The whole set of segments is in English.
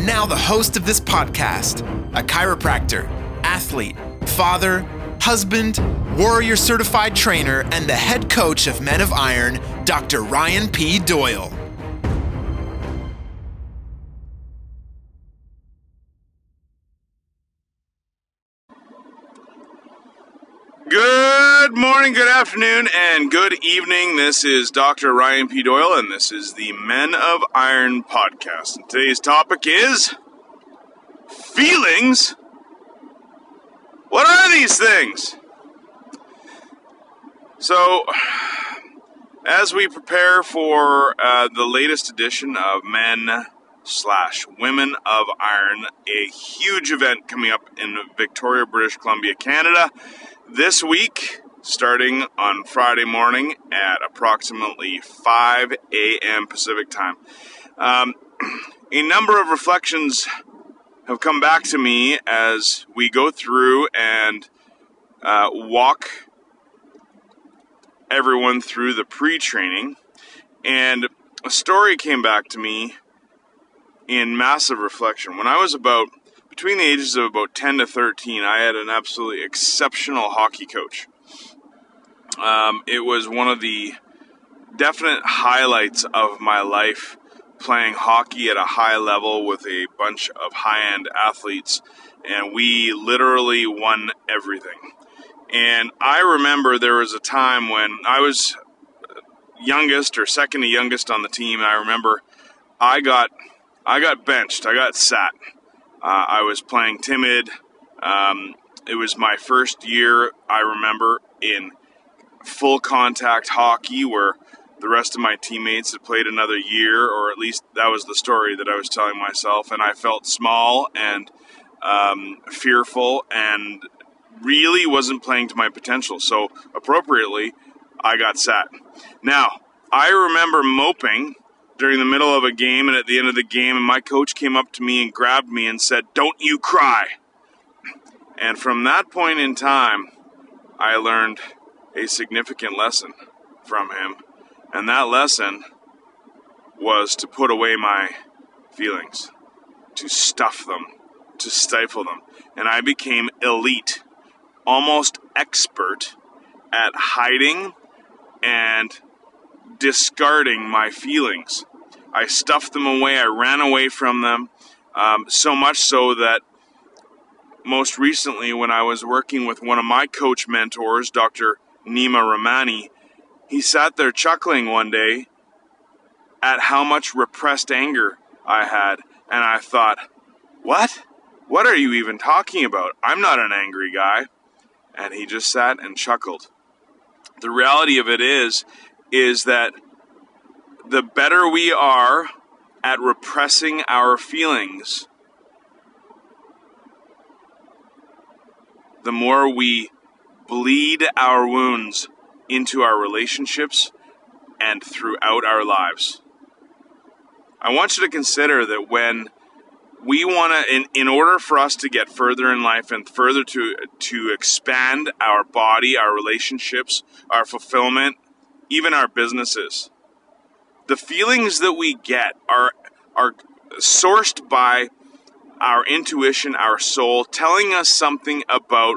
And now, the host of this podcast, a chiropractor, athlete, father, husband, warrior certified trainer, and the head coach of Men of Iron, Dr. Ryan P. Doyle. Good morning, good afternoon, and good evening. This is Dr. Ryan P. Doyle, and this is the Men of Iron podcast. And today's topic is feelings. What are these things? So, as we prepare for uh, the latest edition of Men slash Women of Iron, a huge event coming up in Victoria, British Columbia, Canada this week, starting on Friday morning at approximately 5 a.m. Pacific time. Um, a number of reflections have come back to me as we go through and uh, walk everyone through the pre training. And a story came back to me in massive reflection. When I was about between the ages of about 10 to 13, I had an absolutely exceptional hockey coach. Um, it was one of the definite highlights of my life playing hockey at a high level with a bunch of high end athletes, and we literally won everything. And I remember there was a time when I was youngest or second to youngest on the team, I remember I got I got benched, I got sat uh, I was playing timid. Um, it was my first year, I remember, in full contact hockey where the rest of my teammates had played another year, or at least that was the story that I was telling myself. And I felt small and um, fearful and really wasn't playing to my potential. So, appropriately, I got sat. Now, I remember moping during the middle of a game and at the end of the game, and my coach came up to me and grabbed me and said, Don't you cry. And from that point in time, I learned a significant lesson from him. And that lesson was to put away my feelings, to stuff them, to stifle them. And I became elite, almost expert at hiding and discarding my feelings. I stuffed them away. I ran away from them. Um, so much so that most recently, when I was working with one of my coach mentors, Dr. Nima Ramani, he sat there chuckling one day at how much repressed anger I had. And I thought, what? What are you even talking about? I'm not an angry guy. And he just sat and chuckled. The reality of it is, is that the better we are at repressing our feelings, the more we bleed our wounds into our relationships and throughout our lives. I want you to consider that when we want to in, in order for us to get further in life and further to to expand our body, our relationships, our fulfillment, even our businesses, the feelings that we get are are sourced by our intuition, our soul, telling us something about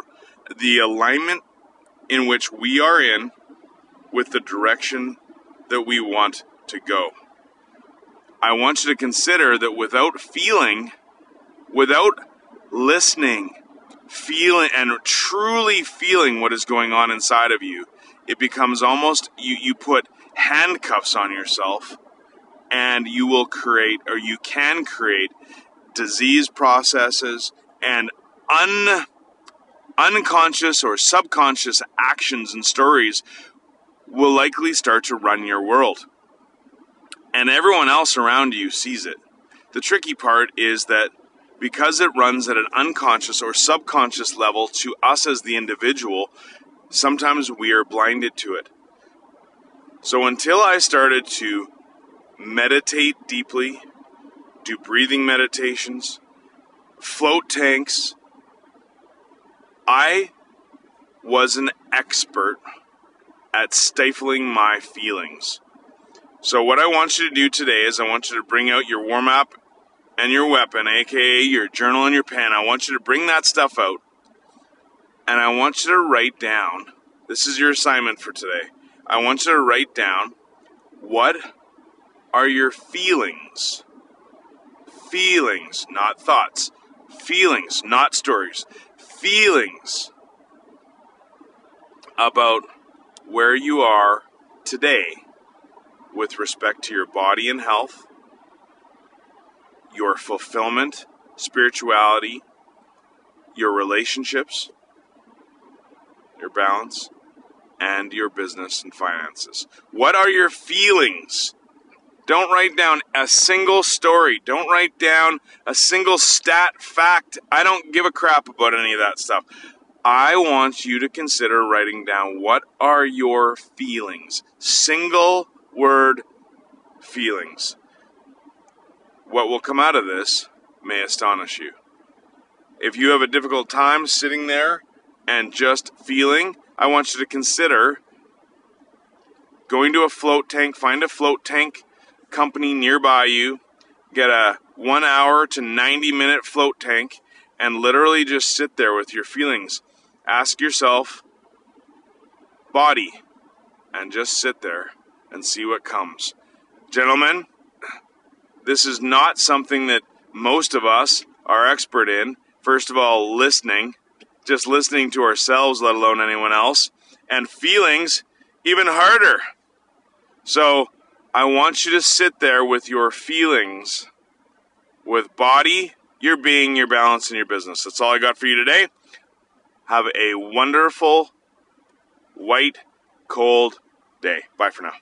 the alignment in which we are in with the direction that we want to go. I want you to consider that without feeling, without listening, feeling, and truly feeling what is going on inside of you, it becomes almost you, you put handcuffs on yourself and you will create or you can create disease processes and un, unconscious or subconscious actions and stories will likely start to run your world. And everyone else around you sees it. The tricky part is that because it runs at an unconscious or subconscious level to us as the individual, sometimes we are blinded to it. So until I started to meditate deeply, do breathing meditations, float tanks, I was an expert at stifling my feelings. So, what I want you to do today is I want you to bring out your warm up and your weapon, aka your journal and your pen. I want you to bring that stuff out and I want you to write down this is your assignment for today. I want you to write down what are your feelings? Feelings, not thoughts. Feelings, not stories. Feelings about where you are today with respect to your body and health, your fulfillment, spirituality, your relationships, your balance, and your business and finances. What are your feelings? Don't write down a single story. Don't write down a single stat fact. I don't give a crap about any of that stuff. I want you to consider writing down what are your feelings. Single word feelings. What will come out of this may astonish you. If you have a difficult time sitting there and just feeling, I want you to consider going to a float tank, find a float tank company nearby you, get a one hour to 90 minute float tank, and literally just sit there with your feelings. Ask yourself, body, and just sit there and see what comes. Gentlemen, this is not something that most of us are expert in. First of all, listening, just listening to ourselves, let alone anyone else, and feelings, even harder. So, I want you to sit there with your feelings, with body, your being, your balance, and your business. That's all I got for you today. Have a wonderful, white, cold day. Bye for now.